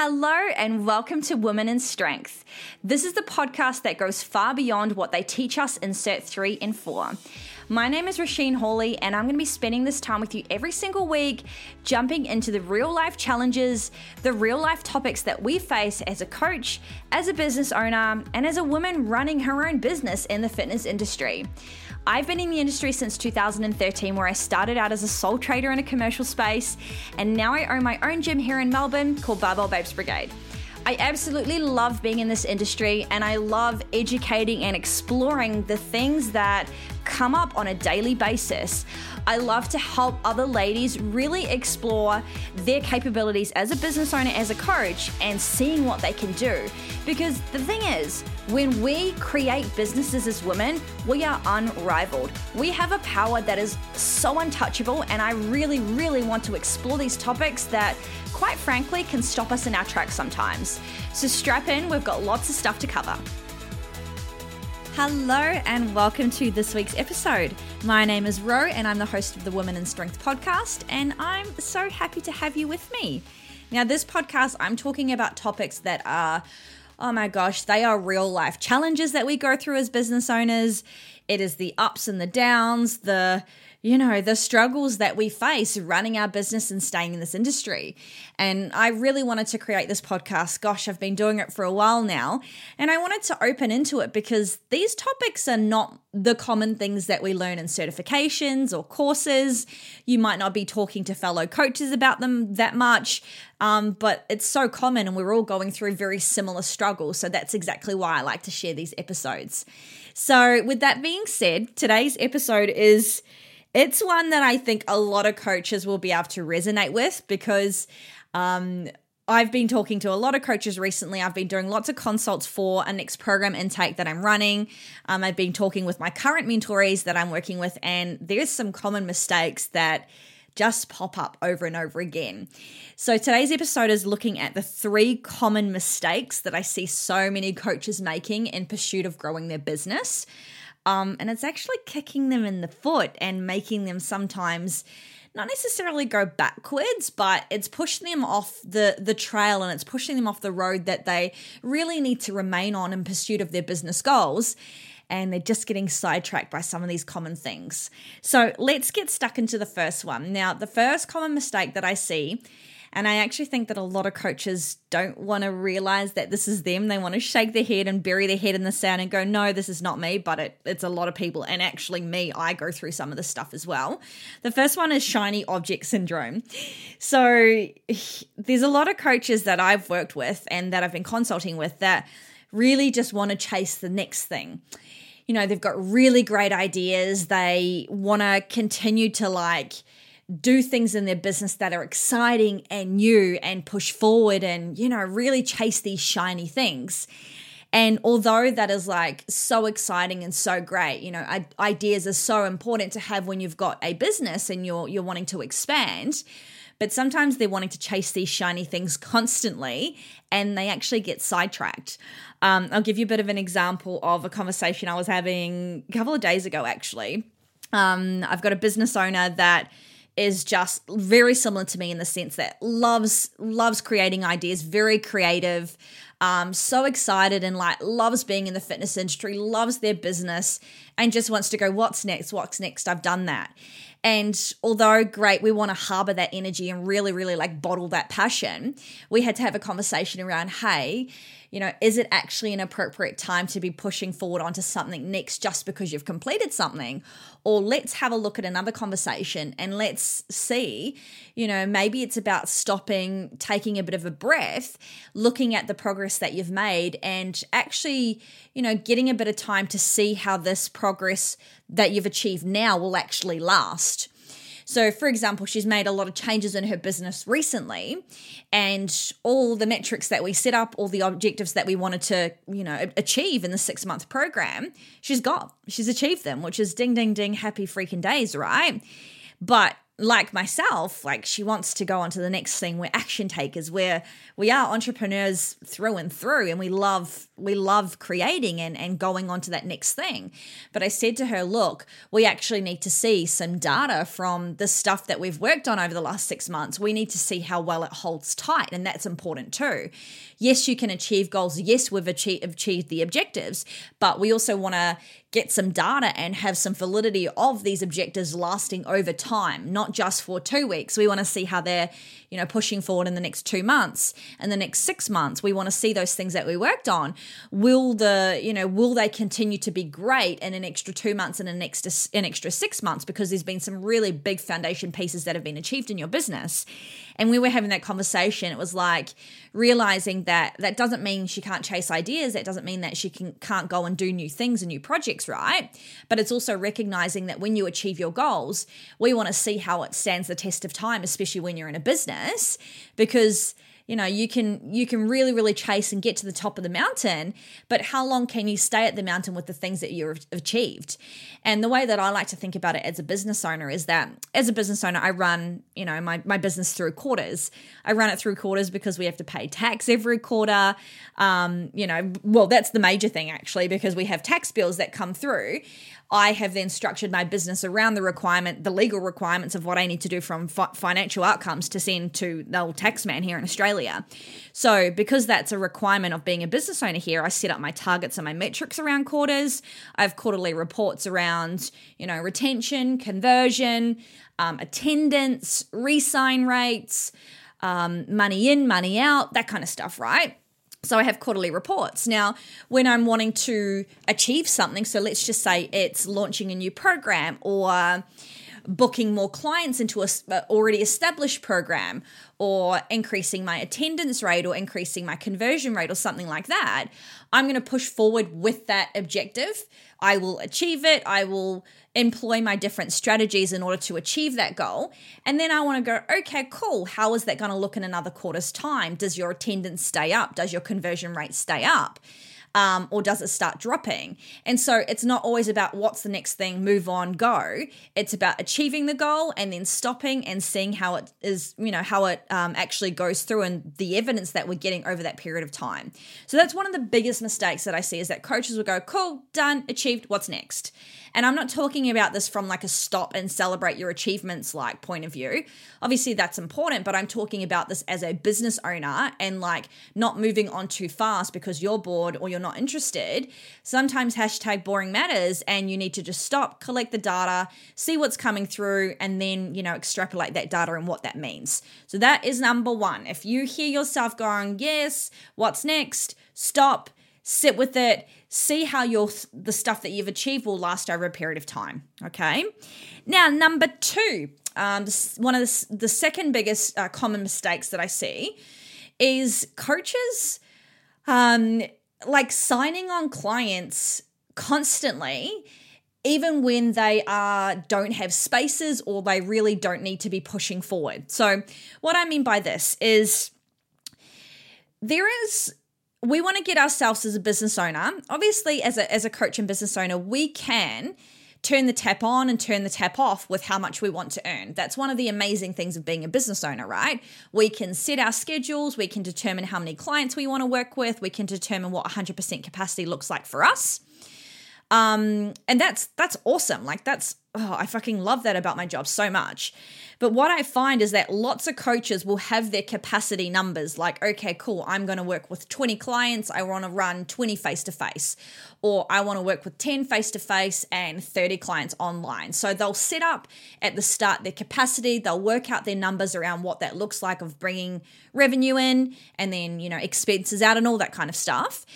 Hello, and welcome to Women in Strength. This is the podcast that goes far beyond what they teach us in Cert 3 and 4. My name is Rasheen Hawley, and I'm going to be spending this time with you every single week, jumping into the real life challenges, the real life topics that we face as a coach, as a business owner, and as a woman running her own business in the fitness industry. I've been in the industry since 2013, where I started out as a sole trader in a commercial space, and now I own my own gym here in Melbourne called Barbell Babes Brigade. I absolutely love being in this industry and I love educating and exploring the things that come up on a daily basis. I love to help other ladies really explore their capabilities as a business owner, as a coach, and seeing what they can do. Because the thing is, when we create businesses as women, we are unrivaled. We have a power that is so untouchable, and I really, really want to explore these topics that, quite frankly, can stop us in our tracks sometimes. So strap in, we've got lots of stuff to cover. Hello, and welcome to this week's episode. My name is Ro, and I'm the host of the Women in Strength podcast, and I'm so happy to have you with me. Now, this podcast, I'm talking about topics that are, oh my gosh, they are real life challenges that we go through as business owners. It is the ups and the downs, the you know, the struggles that we face running our business and staying in this industry. And I really wanted to create this podcast. Gosh, I've been doing it for a while now. And I wanted to open into it because these topics are not the common things that we learn in certifications or courses. You might not be talking to fellow coaches about them that much. Um, but it's so common and we're all going through very similar struggles. So that's exactly why I like to share these episodes. So, with that being said, today's episode is it's one that I think a lot of coaches will be able to resonate with because um, I've been talking to a lot of coaches recently. I've been doing lots of consults for a next program intake that I'm running. Um, I've been talking with my current mentorees that I'm working with, and there's some common mistakes that just pop up over and over again. So today's episode is looking at the three common mistakes that I see so many coaches making in pursuit of growing their business. Um, and it's actually kicking them in the foot and making them sometimes not necessarily go backwards, but it's pushing them off the, the trail and it's pushing them off the road that they really need to remain on in pursuit of their business goals. And they're just getting sidetracked by some of these common things. So let's get stuck into the first one. Now, the first common mistake that I see and I actually think that a lot of coaches don't want to realize that this is them. They want to shake their head and bury their head in the sand and go, no, this is not me, but it, it's a lot of people. And actually, me, I go through some of this stuff as well. The first one is shiny object syndrome. So there's a lot of coaches that I've worked with and that I've been consulting with that really just want to chase the next thing you know, they've got really great ideas. They want to continue to like do things in their business that are exciting and new and push forward and, you know, really chase these shiny things. And although that is like so exciting and so great, you know, ideas are so important to have when you've got a business and you're you're wanting to expand, but sometimes they're wanting to chase these shiny things constantly and they actually get sidetracked. Um, I'll give you a bit of an example of a conversation I was having a couple of days ago, actually. Um, I've got a business owner that is just very similar to me in the sense that loves loves creating ideas, very creative, um, so excited and like loves being in the fitness industry, loves their business, and just wants to go, what's next? What's next? I've done that. And although great, we want to harbor that energy and really, really like bottle that passion, we had to have a conversation around, hey, you know, is it actually an appropriate time to be pushing forward onto something next just because you've completed something? Or let's have a look at another conversation and let's see, you know, maybe it's about stopping, taking a bit of a breath, looking at the progress that you've made, and actually, you know, getting a bit of time to see how this progress that you've achieved now will actually last. So, for example, she's made a lot of changes in her business recently, and all the metrics that we set up, all the objectives that we wanted to, you know, achieve in the six month program, she's got, she's achieved them, which is ding, ding, ding, happy freaking days, right? But like myself, like she wants to go on to the next thing. We're action takers. We're we are entrepreneurs through and through, and we love we love creating and and going on to that next thing. But I said to her, look, we actually need to see some data from the stuff that we've worked on over the last six months. We need to see how well it holds tight, and that's important too. Yes, you can achieve goals. Yes, we've achieved, achieved the objectives, but we also want to get some data and have some validity of these objectives lasting over time, not just for two weeks. We want to see how they're, you know, pushing forward in the next two months and the next six months. We want to see those things that we worked on. Will the, you know, will they continue to be great in an extra two months and an extra an extra six months because there's been some really big foundation pieces that have been achieved in your business. And we were having that conversation. It was like realizing that that doesn't mean she can't chase ideas. That doesn't mean that she can, can't go and do new things and new projects, right? But it's also recognizing that when you achieve your goals, we want to see how it stands the test of time, especially when you're in a business, because you know you can you can really really chase and get to the top of the mountain but how long can you stay at the mountain with the things that you've achieved? And the way that i like to think about it as a business owner is that as a business owner i run you know my, my business through quarters. I run it through quarters because we have to pay tax every quarter. Um, you know well that's the major thing actually because we have tax bills that come through I have then structured my business around the requirement, the legal requirements of what I need to do from fi- financial outcomes to send to the old tax man here in Australia. So, because that's a requirement of being a business owner here, I set up my targets and my metrics around quarters. I have quarterly reports around, you know, retention, conversion, um, attendance, resign rates, um, money in, money out, that kind of stuff, right? So I have quarterly reports. Now, when I'm wanting to achieve something, so let's just say it's launching a new program or booking more clients into a uh, already established program or increasing my attendance rate or increasing my conversion rate or something like that, I'm going to push forward with that objective. I will achieve it. I will employ my different strategies in order to achieve that goal. And then I want to go, okay, cool. How is that going to look in another quarter's time? Does your attendance stay up? Does your conversion rate stay up? Um, or does it start dropping? And so it's not always about what's the next thing, move on, go. It's about achieving the goal and then stopping and seeing how it is, you know, how it um, actually goes through and the evidence that we're getting over that period of time. So that's one of the biggest mistakes that I see is that coaches will go, cool, done, achieved, what's next? And I'm not talking about this from like a stop and celebrate your achievements like point of view. Obviously, that's important, but I'm talking about this as a business owner and like not moving on too fast because you're bored or you're not interested. Sometimes hashtag boring matters and you need to just stop, collect the data, see what's coming through, and then, you know, extrapolate that data and what that means. So that is number one. If you hear yourself going, yes, what's next? Stop sit with it, see how your the stuff that you've achieved will last over a period of time. Okay. Now, number two, um, one of the, the second biggest uh, common mistakes that I see is coaches um, like signing on clients constantly even when they are don't have spaces or they really don't need to be pushing forward. So what I mean by this is there is we want to get ourselves as a business owner. Obviously, as a, as a coach and business owner, we can turn the tap on and turn the tap off with how much we want to earn. That's one of the amazing things of being a business owner, right? We can set our schedules, we can determine how many clients we want to work with, we can determine what 100% capacity looks like for us. Um, and that's that's awesome. Like that's oh, I fucking love that about my job so much. But what I find is that lots of coaches will have their capacity numbers like, okay, cool, I'm going to work with 20 clients. I want to run 20 face to face, or I want to work with 10 face to face and 30 clients online. So they'll set up at the start their capacity, they'll work out their numbers around what that looks like of bringing revenue in and then, you know, expenses out and all that kind of stuff.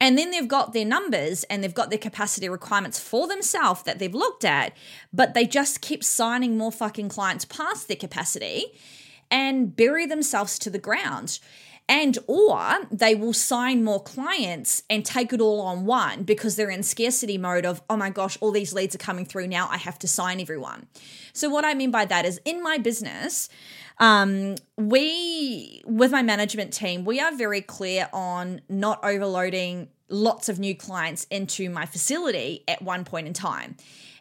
And then they've got their numbers and they've got their capacity requirements for themselves that they've looked at, but they just keep signing more fucking clients past their capacity and bury themselves to the ground and or they will sign more clients and take it all on one because they're in scarcity mode of oh my gosh all these leads are coming through now i have to sign everyone. So what i mean by that is in my business um, we with my management team we are very clear on not overloading lots of new clients into my facility at one point in time.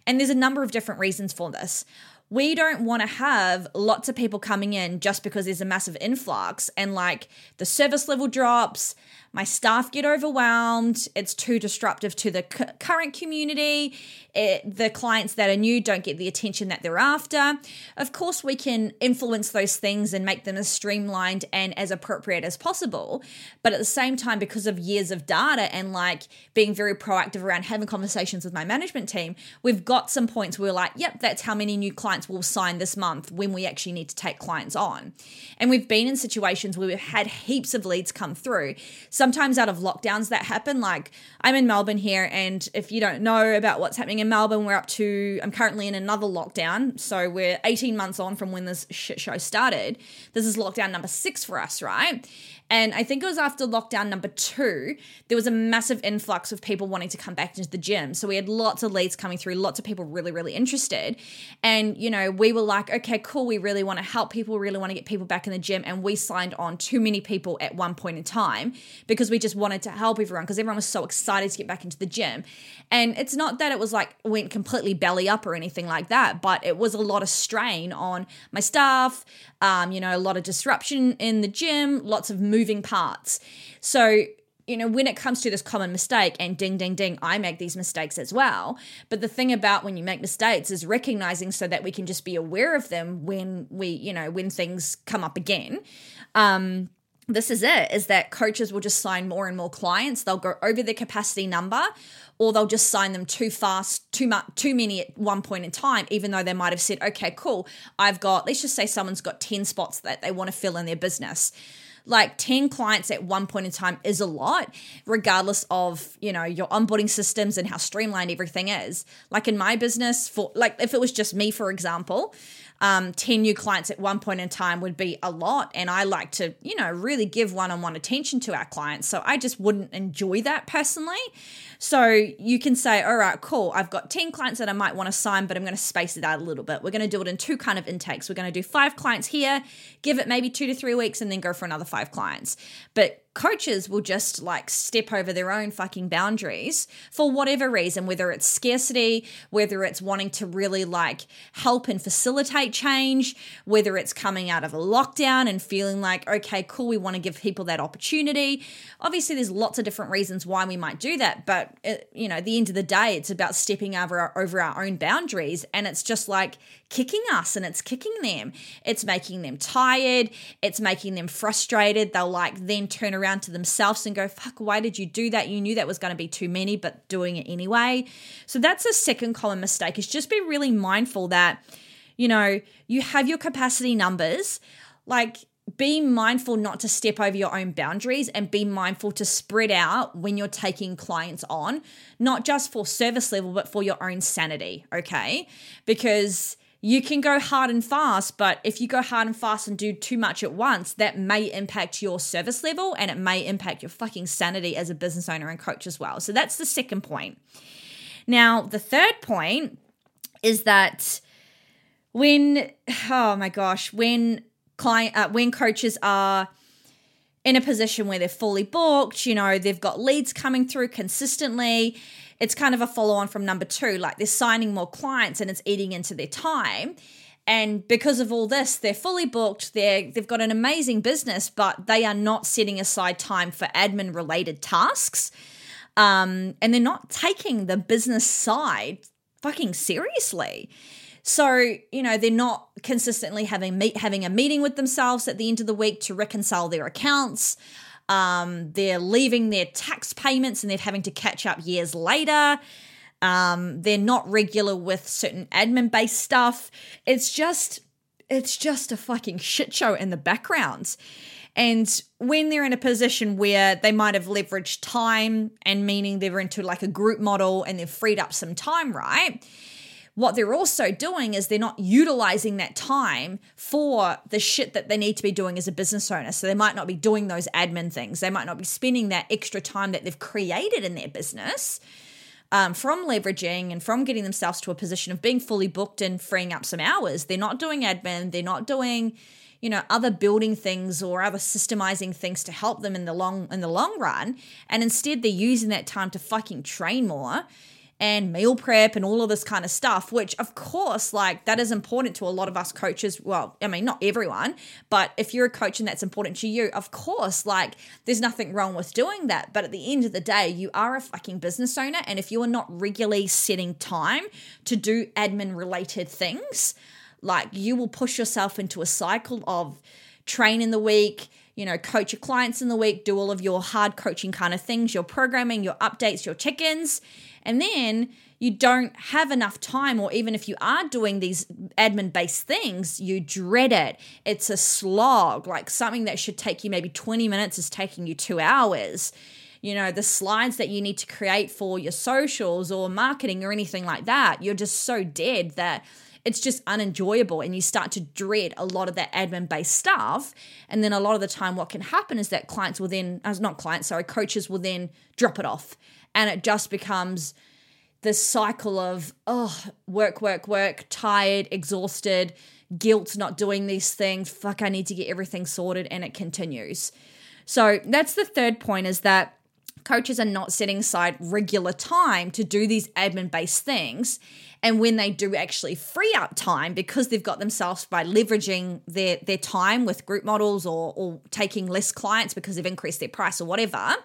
And there's a number of different reasons for this we don't want to have lots of people coming in just because there's a massive influx and like the service level drops my staff get overwhelmed. It's too disruptive to the c- current community. It, the clients that are new don't get the attention that they're after. Of course, we can influence those things and make them as streamlined and as appropriate as possible. But at the same time, because of years of data and like being very proactive around having conversations with my management team, we've got some points where we're like, yep, that's how many new clients we'll sign this month when we actually need to take clients on. And we've been in situations where we've had heaps of leads come through. Some sometimes out of lockdowns that happen. Like I'm in Melbourne here, and if you don't know about what's happening in Melbourne, we're up to, I'm currently in another lockdown. So we're 18 months on from when this shit show started. This is lockdown number six for us, right? And I think it was after lockdown number two, there was a massive influx of people wanting to come back into the gym. So we had lots of leads coming through, lots of people really, really interested. And, you know, we were like, okay, cool. We really want to help people, really want to get people back in the gym. And we signed on too many people at one point in time because we just wanted to help everyone because everyone was so excited to get back into the gym. And it's not that it was like went completely belly up or anything like that, but it was a lot of strain on my staff, um, you know, a lot of disruption in the gym, lots of moving parts. So, you know, when it comes to this common mistake, and ding, ding, ding, I make these mistakes as well. But the thing about when you make mistakes is recognizing so that we can just be aware of them when we, you know, when things come up again. Um, this is it is that coaches will just sign more and more clients they'll go over their capacity number or they'll just sign them too fast too much too many at one point in time even though they might have said okay cool i've got let's just say someone's got 10 spots that they want to fill in their business like 10 clients at one point in time is a lot regardless of you know your onboarding systems and how streamlined everything is like in my business for like if it was just me for example um, 10 new clients at one point in time would be a lot. And I like to, you know, really give one on one attention to our clients. So I just wouldn't enjoy that personally. So you can say, all right, cool. I've got 10 clients that I might want to sign, but I'm going to space it out a little bit. We're going to do it in two kind of intakes. We're going to do five clients here, give it maybe two to three weeks, and then go for another five clients. But coaches will just like step over their own fucking boundaries for whatever reason, whether it's scarcity, whether it's wanting to really like help and facilitate change, whether it's coming out of a lockdown and feeling like, okay, cool, we want to give people that opportunity. Obviously, there's lots of different reasons why we might do that, but it, you know, at the end of the day, it's about stepping over our, over our own boundaries, and it's just like kicking us and it's kicking them. It's making them tired. It's making them frustrated. They'll like then turn around to themselves and go, fuck, why did you do that? You knew that was going to be too many, but doing it anyway. So that's a second common mistake is just be really mindful that, you know, you have your capacity numbers. Like be mindful not to step over your own boundaries and be mindful to spread out when you're taking clients on, not just for service level, but for your own sanity. Okay. Because you can go hard and fast, but if you go hard and fast and do too much at once, that may impact your service level and it may impact your fucking sanity as a business owner and coach as well. So that's the second point. Now, the third point is that when, oh my gosh, when client, uh, when coaches are in a position where they're fully booked, you know, they've got leads coming through consistently it's kind of a follow on from number two. Like they're signing more clients and it's eating into their time. And because of all this, they're fully booked. They're they've got an amazing business, but they are not setting aside time for admin related tasks. Um, and they're not taking the business side fucking seriously. So, you know, they're not consistently having meet having a meeting with themselves at the end of the week to reconcile their accounts. Um, they're leaving their tax payments and they're having to catch up years later. Um, they're not regular with certain admin based stuff. It's just, it's just a fucking shit show in the background. And when they're in a position where they might have leveraged time and meaning they're into like a group model and they've freed up some time, right? What they're also doing is they're not utilizing that time for the shit that they need to be doing as a business owner. So they might not be doing those admin things. They might not be spending that extra time that they've created in their business um, from leveraging and from getting themselves to a position of being fully booked and freeing up some hours. They're not doing admin. They're not doing you know other building things or other systemizing things to help them in the long in the long run and instead they're using that time to fucking train more and meal prep and all of this kind of stuff, which of course, like that is important to a lot of us coaches. Well, I mean, not everyone, but if you're a coach and that's important to you, of course, like there's nothing wrong with doing that. But at the end of the day, you are a fucking business owner. And if you are not regularly setting time to do admin related things, like you will push yourself into a cycle of train in the week, you know, coach your clients in the week, do all of your hard coaching kind of things, your programming, your updates, your check ins. And then you don't have enough time, or even if you are doing these admin based things, you dread it. It's a slog, like something that should take you maybe 20 minutes is taking you two hours. You know, the slides that you need to create for your socials or marketing or anything like that, you're just so dead that it's just unenjoyable and you start to dread a lot of that admin based stuff. And then a lot of the time what can happen is that clients will then as not clients sorry coaches will then drop it off. And it just becomes this cycle of oh work work work tired exhausted guilt not doing these things. Fuck i need to get everything sorted. And it continues. So that's the third point is that coaches are not setting aside regular time to do these admin based things. And when they do actually free up time because they've got themselves by leveraging their their time with group models or, or taking less clients because they've increased their price or whatever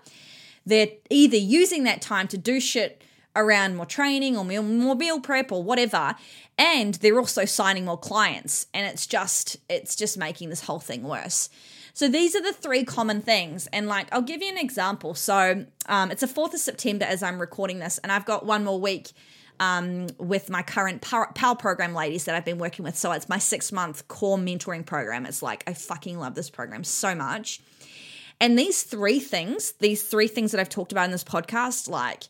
they're either using that time to do shit around more training or meal, more meal prep or whatever and they're also signing more clients. And it's just it's just making this whole thing worse so these are the three common things and like i'll give you an example so um, it's the 4th of september as i'm recording this and i've got one more week um, with my current Power program ladies that I've been working with. So it's my six month core mentoring program. It's like, I fucking love this program so much. And these three things, these three things that I've talked about in this podcast, like,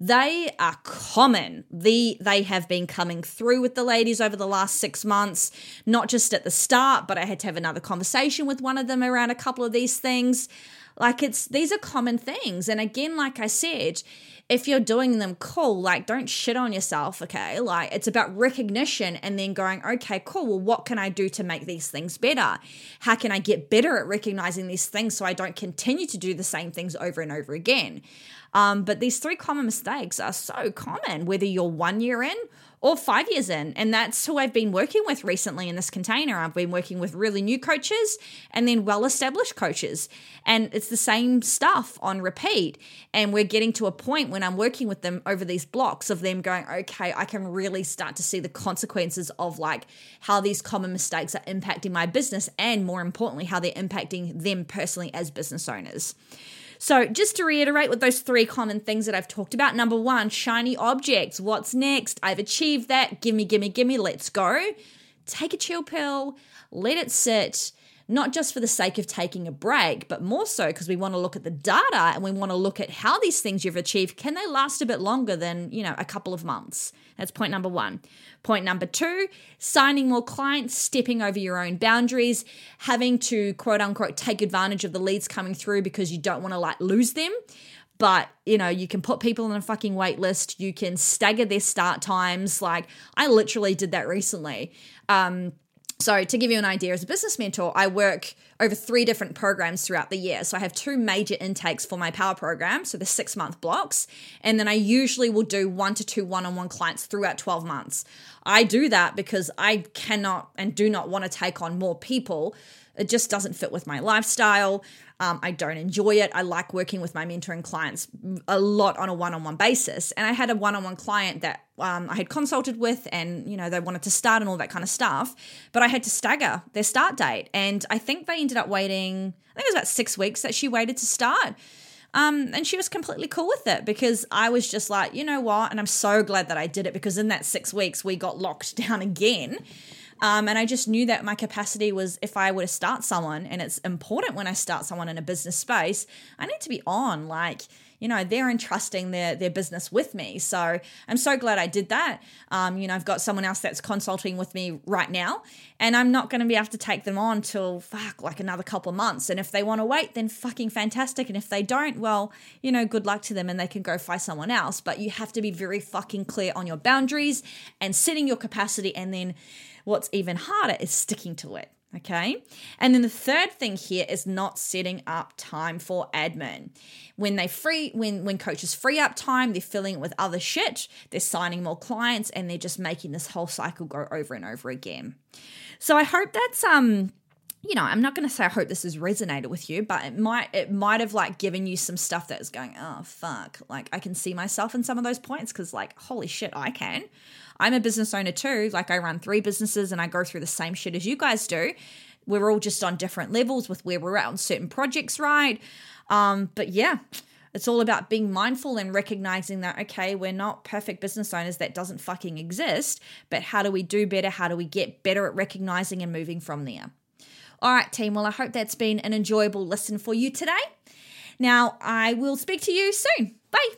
they are common. The they have been coming through with the ladies over the last 6 months, not just at the start, but I had to have another conversation with one of them around a couple of these things. Like it's these are common things. And again, like I said, if you're doing them cool, like don't shit on yourself, okay? Like it's about recognition and then going, okay, cool. Well, what can I do to make these things better? How can I get better at recognizing these things so I don't continue to do the same things over and over again? Um, but these three common mistakes are so common, whether you're one year in or five years in. And that's who I've been working with recently in this container. I've been working with really new coaches and then well established coaches. And it's the same stuff on repeat. And we're getting to a point when I'm working with them over these blocks of them going, okay, I can really start to see the consequences of like how these common mistakes are impacting my business and more importantly, how they're impacting them personally as business owners. So, just to reiterate with those three common things that I've talked about number one, shiny objects. What's next? I've achieved that. Gimme, gimme, gimme. Let's go. Take a chill pill, let it sit not just for the sake of taking a break, but more so because we want to look at the data and we want to look at how these things you've achieved can they last a bit longer than, you know, a couple of months. That's point number 1. Point number 2, signing more clients, stepping over your own boundaries, having to quote unquote take advantage of the leads coming through because you don't want to like lose them but you know you can put people on a fucking wait list you can stagger their start times like i literally did that recently um so, to give you an idea, as a business mentor, I work over three different programs throughout the year. So, I have two major intakes for my power program, so the six month blocks. And then I usually will do one to two one on one clients throughout 12 months. I do that because I cannot and do not want to take on more people. It just doesn't fit with my lifestyle. Um, I don't enjoy it. I like working with my mentoring clients a lot on a one on one basis. And I had a one on one client that um, I had consulted with, and you know they wanted to start and all that kind of stuff, but I had to stagger their start date, and I think they ended up waiting. I think it was about six weeks that she waited to start. Um, and she was completely cool with it because I was just like, you know what? And I'm so glad that I did it because in that six weeks, we got locked down again. Um, and I just knew that my capacity was if I were to start someone, and it's important when I start someone in a business space, I need to be on. Like, you know, they're entrusting their their business with me. So I'm so glad I did that. Um, you know, I've got someone else that's consulting with me right now, and I'm not going to be able to take them on till fuck like another couple months. And if they want to wait, then fucking fantastic. And if they don't, well, you know, good luck to them, and they can go find someone else. But you have to be very fucking clear on your boundaries and setting your capacity, and then what's even harder is sticking to it. Okay. And then the third thing here is not setting up time for admin. When they free when when coaches free up time, they're filling it with other shit, they're signing more clients and they're just making this whole cycle go over and over again. So I hope that's um you know, I'm not going to say I hope this has resonated with you, but it might it might have like given you some stuff that is going, "Oh fuck." Like I can see myself in some of those points cuz like holy shit, I can. I'm a business owner too. Like I run three businesses and I go through the same shit as you guys do. We're all just on different levels with where we're at on certain projects, right? Um, but yeah, it's all about being mindful and recognizing that, okay, we're not perfect business owners. That doesn't fucking exist. But how do we do better? How do we get better at recognizing and moving from there? All right, team. Well, I hope that's been an enjoyable listen for you today. Now, I will speak to you soon. Bye.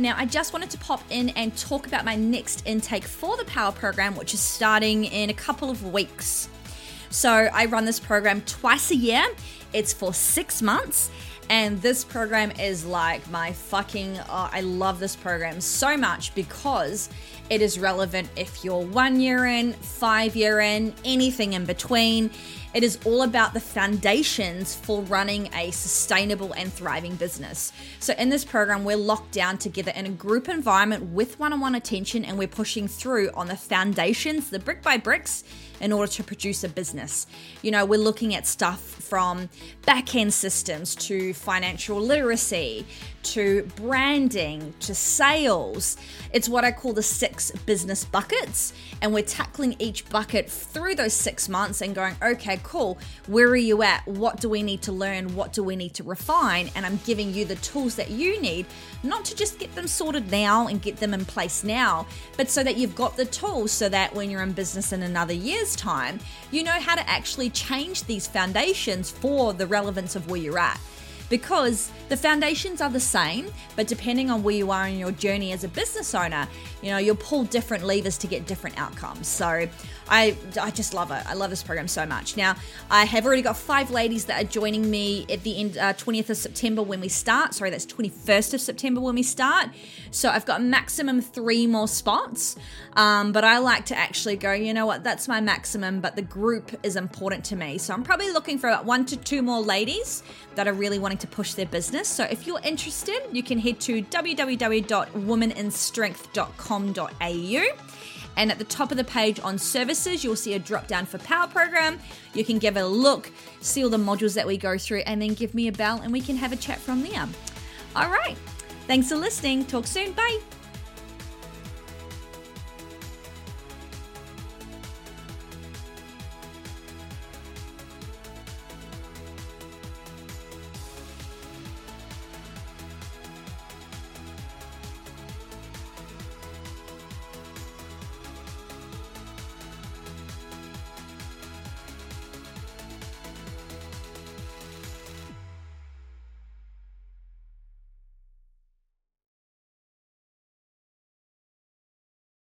Now, I just wanted to pop in and talk about my next intake for the Power Program, which is starting in a couple of weeks. So, I run this program twice a year, it's for six months. And this program is like my fucking. Oh, I love this program so much because it is relevant if you're one year in, five year in, anything in between. It is all about the foundations for running a sustainable and thriving business. So, in this program, we're locked down together in a group environment with one on one attention, and we're pushing through on the foundations, the brick by bricks, in order to produce a business. You know, we're looking at stuff from back end systems to financial literacy to branding to sales. It's what I call the six business buckets. And we're tackling each bucket through those six months and going, okay, cool. Where are you at? What do we need to learn? What do we need to refine? And I'm giving you the tools that you need, not to just get them sorted now and get them in place now, but so that you've got the tools so that when you're in business in another year's time, you know how to actually change these foundations for the relevance of where you're at because the foundations are the same, but depending on where you are in your journey as a business owner, you know, you'll pull different levers to get different outcomes. So I, I just love it. I love this program so much. Now, I have already got five ladies that are joining me at the end, uh, 20th of September when we start. Sorry, that's 21st of September when we start. So I've got maximum three more spots. Um, but I like to actually go, you know what, that's my maximum, but the group is important to me. So I'm probably looking for about one to two more ladies that are really wanting to push their business. So if you're interested, you can head to www.womaninstrength.com.au. And at the top of the page on services, you'll see a drop down for Power Program. You can give it a look, see all the modules that we go through, and then give me a bell and we can have a chat from there. All right. Thanks for listening. Talk soon. Bye.